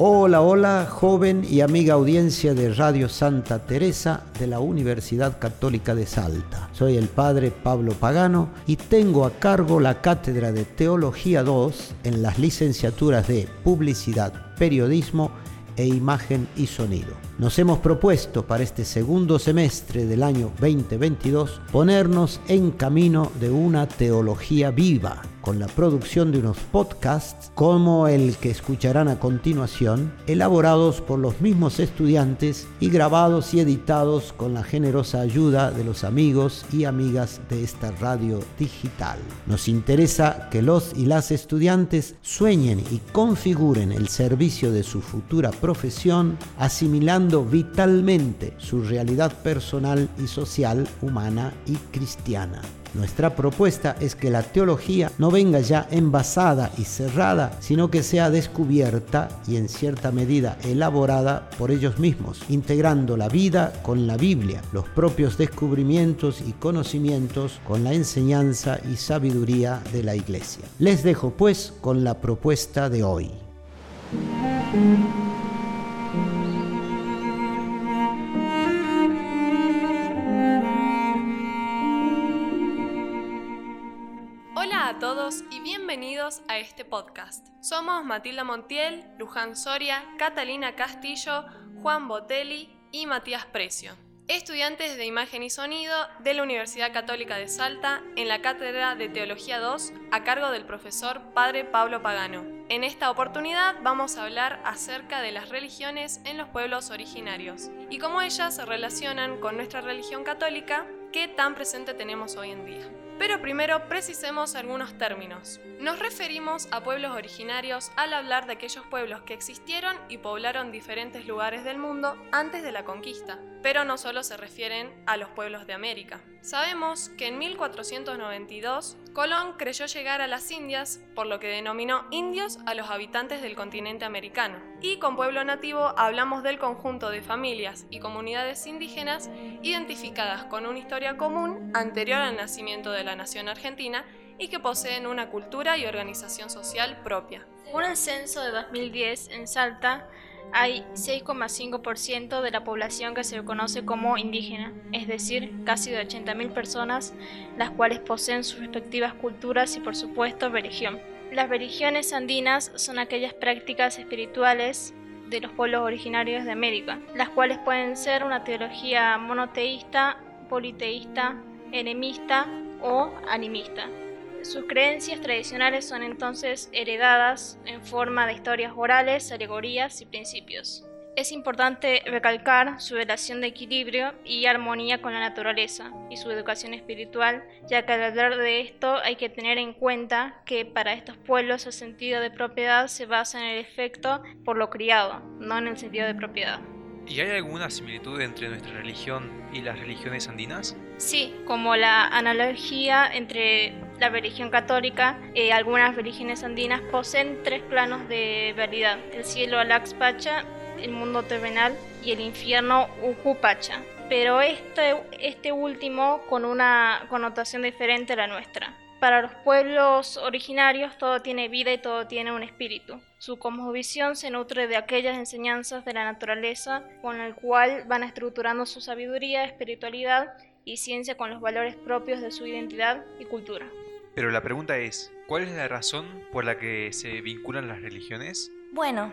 Hola, hola, joven y amiga audiencia de Radio Santa Teresa de la Universidad Católica de Salta. Soy el padre Pablo Pagano y tengo a cargo la cátedra de Teología 2 en las licenciaturas de Publicidad, Periodismo e Imagen y Sonido. Nos hemos propuesto para este segundo semestre del año 2022 ponernos en camino de una teología viva con la producción de unos podcasts como el que escucharán a continuación, elaborados por los mismos estudiantes y grabados y editados con la generosa ayuda de los amigos y amigas de esta radio digital. Nos interesa que los y las estudiantes sueñen y configuren el servicio de su futura profesión, asimilando vitalmente su realidad personal y social, humana y cristiana. Nuestra propuesta es que la teología no venga ya envasada y cerrada, sino que sea descubierta y en cierta medida elaborada por ellos mismos, integrando la vida con la Biblia, los propios descubrimientos y conocimientos con la enseñanza y sabiduría de la Iglesia. Les dejo pues con la propuesta de hoy. A todos y bienvenidos a este podcast. Somos Matilda Montiel, Luján Soria, Catalina Castillo, Juan Botelli y Matías Precio, estudiantes de Imagen y Sonido de la Universidad Católica de Salta en la Cátedra de Teología 2 a cargo del profesor Padre Pablo Pagano. En esta oportunidad vamos a hablar acerca de las religiones en los pueblos originarios y cómo ellas se relacionan con nuestra religión católica que tan presente tenemos hoy en día. Pero primero precisemos algunos términos. Nos referimos a pueblos originarios al hablar de aquellos pueblos que existieron y poblaron diferentes lugares del mundo antes de la conquista, pero no solo se refieren a los pueblos de América. Sabemos que en 1492 Colón creyó llegar a las Indias, por lo que denominó indios a los habitantes del continente americano. Y con pueblo nativo hablamos del conjunto de familias y comunidades indígenas identificadas con una historia común anterior al nacimiento de la nación argentina y que poseen una cultura y organización social propia. Según el censo de 2010 en Salta, hay 6,5% de la población que se conoce como indígena, es decir, casi de 80.000 personas, las cuales poseen sus respectivas culturas y por supuesto religión. Las religiones andinas son aquellas prácticas espirituales de los pueblos originarios de América, las cuales pueden ser una teología monoteísta, politeísta, enemista o animista. Sus creencias tradicionales son entonces heredadas en forma de historias orales, alegorías y principios. Es importante recalcar su relación de equilibrio y armonía con la naturaleza y su educación espiritual, ya que al hablar de esto hay que tener en cuenta que para estos pueblos el sentido de propiedad se basa en el efecto por lo criado, no en el sentido de propiedad. ¿Y hay alguna similitud entre nuestra religión y las religiones andinas? Sí, como la analogía entre la religión católica y algunas religiones andinas poseen tres planos de realidad, el cielo Alaxpacha, el mundo terrenal y el infierno Ujupacha, pero este, este último con una connotación diferente a la nuestra. Para los pueblos originarios todo tiene vida y todo tiene un espíritu. Su cosmovisión se nutre de aquellas enseñanzas de la naturaleza con el cual van estructurando su sabiduría, espiritualidad y ciencia con los valores propios de su identidad y cultura. Pero la pregunta es, ¿cuál es la razón por la que se vinculan las religiones? Bueno,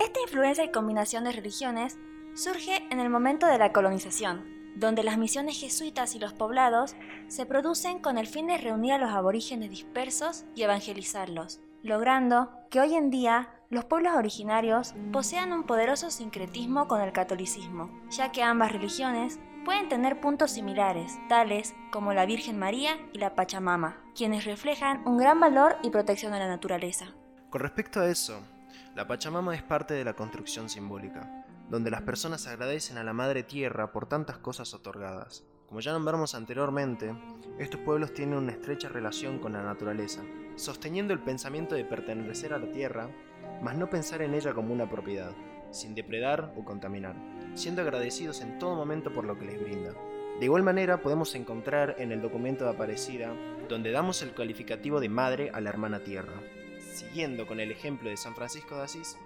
esta influencia y combinación de religiones surge en el momento de la colonización, donde las misiones jesuitas y los poblados se producen con el fin de reunir a los aborígenes dispersos y evangelizarlos, logrando que hoy en día los pueblos originarios posean un poderoso sincretismo con el catolicismo, ya que ambas religiones pueden tener puntos similares, tales como la Virgen María y la Pachamama, quienes reflejan un gran valor y protección de la naturaleza. Con respecto a eso, la Pachamama es parte de la construcción simbólica, donde las personas agradecen a la Madre Tierra por tantas cosas otorgadas. Como ya nombramos anteriormente, estos pueblos tienen una estrecha relación con la naturaleza, sosteniendo el pensamiento de pertenecer a la Tierra, mas no pensar en ella como una propiedad, sin depredar o contaminar, siendo agradecidos en todo momento por lo que les brinda. De igual manera podemos encontrar en el documento de Aparecida, donde damos el calificativo de madre a la hermana tierra. Siguiendo con el ejemplo de San Francisco de Asís,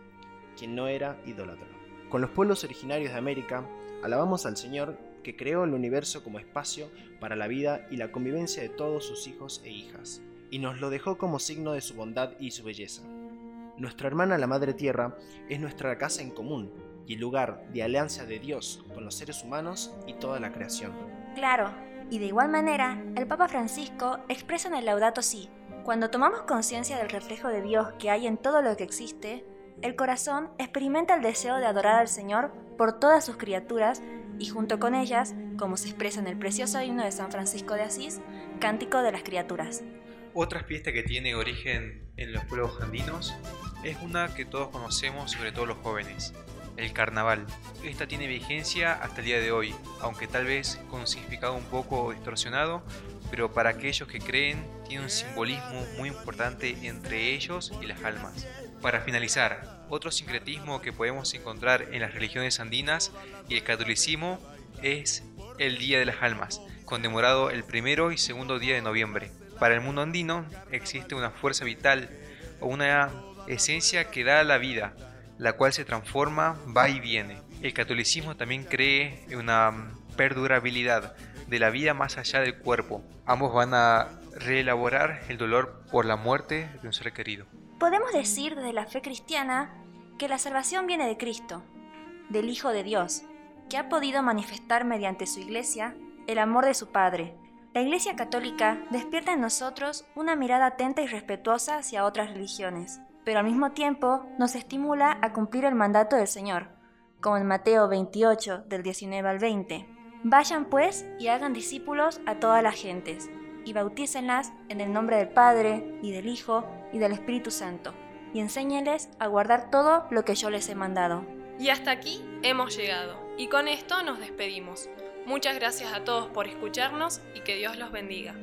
quien no era idólatra. Con los pueblos originarios de América, alabamos al Señor que creó el universo como espacio para la vida y la convivencia de todos sus hijos e hijas, y nos lo dejó como signo de su bondad y su belleza. Nuestra hermana la Madre Tierra es nuestra casa en común y el lugar de alianza de Dios con los seres humanos y toda la creación. Claro, y de igual manera, el Papa Francisco expresa en el Laudato Si, cuando tomamos conciencia del reflejo de Dios que hay en todo lo que existe, el corazón experimenta el deseo de adorar al Señor por todas sus criaturas y junto con ellas, como se expresa en el precioso himno de San Francisco de Asís, Cántico de las Criaturas. Otra fiesta que tiene origen en los pueblos andinos es una que todos conocemos, sobre todo los jóvenes, el carnaval. Esta tiene vigencia hasta el día de hoy, aunque tal vez con un significado un poco distorsionado, pero para aquellos que creen tiene un simbolismo muy importante entre ellos y las almas. Para finalizar, otro sincretismo que podemos encontrar en las religiones andinas y el catolicismo es el Día de las Almas, conmemorado el primero y segundo día de noviembre. Para el mundo andino existe una fuerza vital o una esencia que da la vida, la cual se transforma, va y viene. El catolicismo también cree en una perdurabilidad de la vida más allá del cuerpo. Ambos van a reelaborar el dolor por la muerte de un ser querido. Podemos decir desde la fe cristiana que la salvación viene de Cristo, del Hijo de Dios, que ha podido manifestar mediante su iglesia el amor de su Padre. La Iglesia Católica despierta en nosotros una mirada atenta y respetuosa hacia otras religiones, pero al mismo tiempo nos estimula a cumplir el mandato del Señor, como en Mateo 28 del 19 al 20. Vayan pues y hagan discípulos a todas las gentes, y bautícenlas en el nombre del Padre, y del Hijo, y del Espíritu Santo, y enséñenles a guardar todo lo que yo les he mandado. Y hasta aquí hemos llegado, y con esto nos despedimos. Muchas gracias a todos por escucharnos y que Dios los bendiga.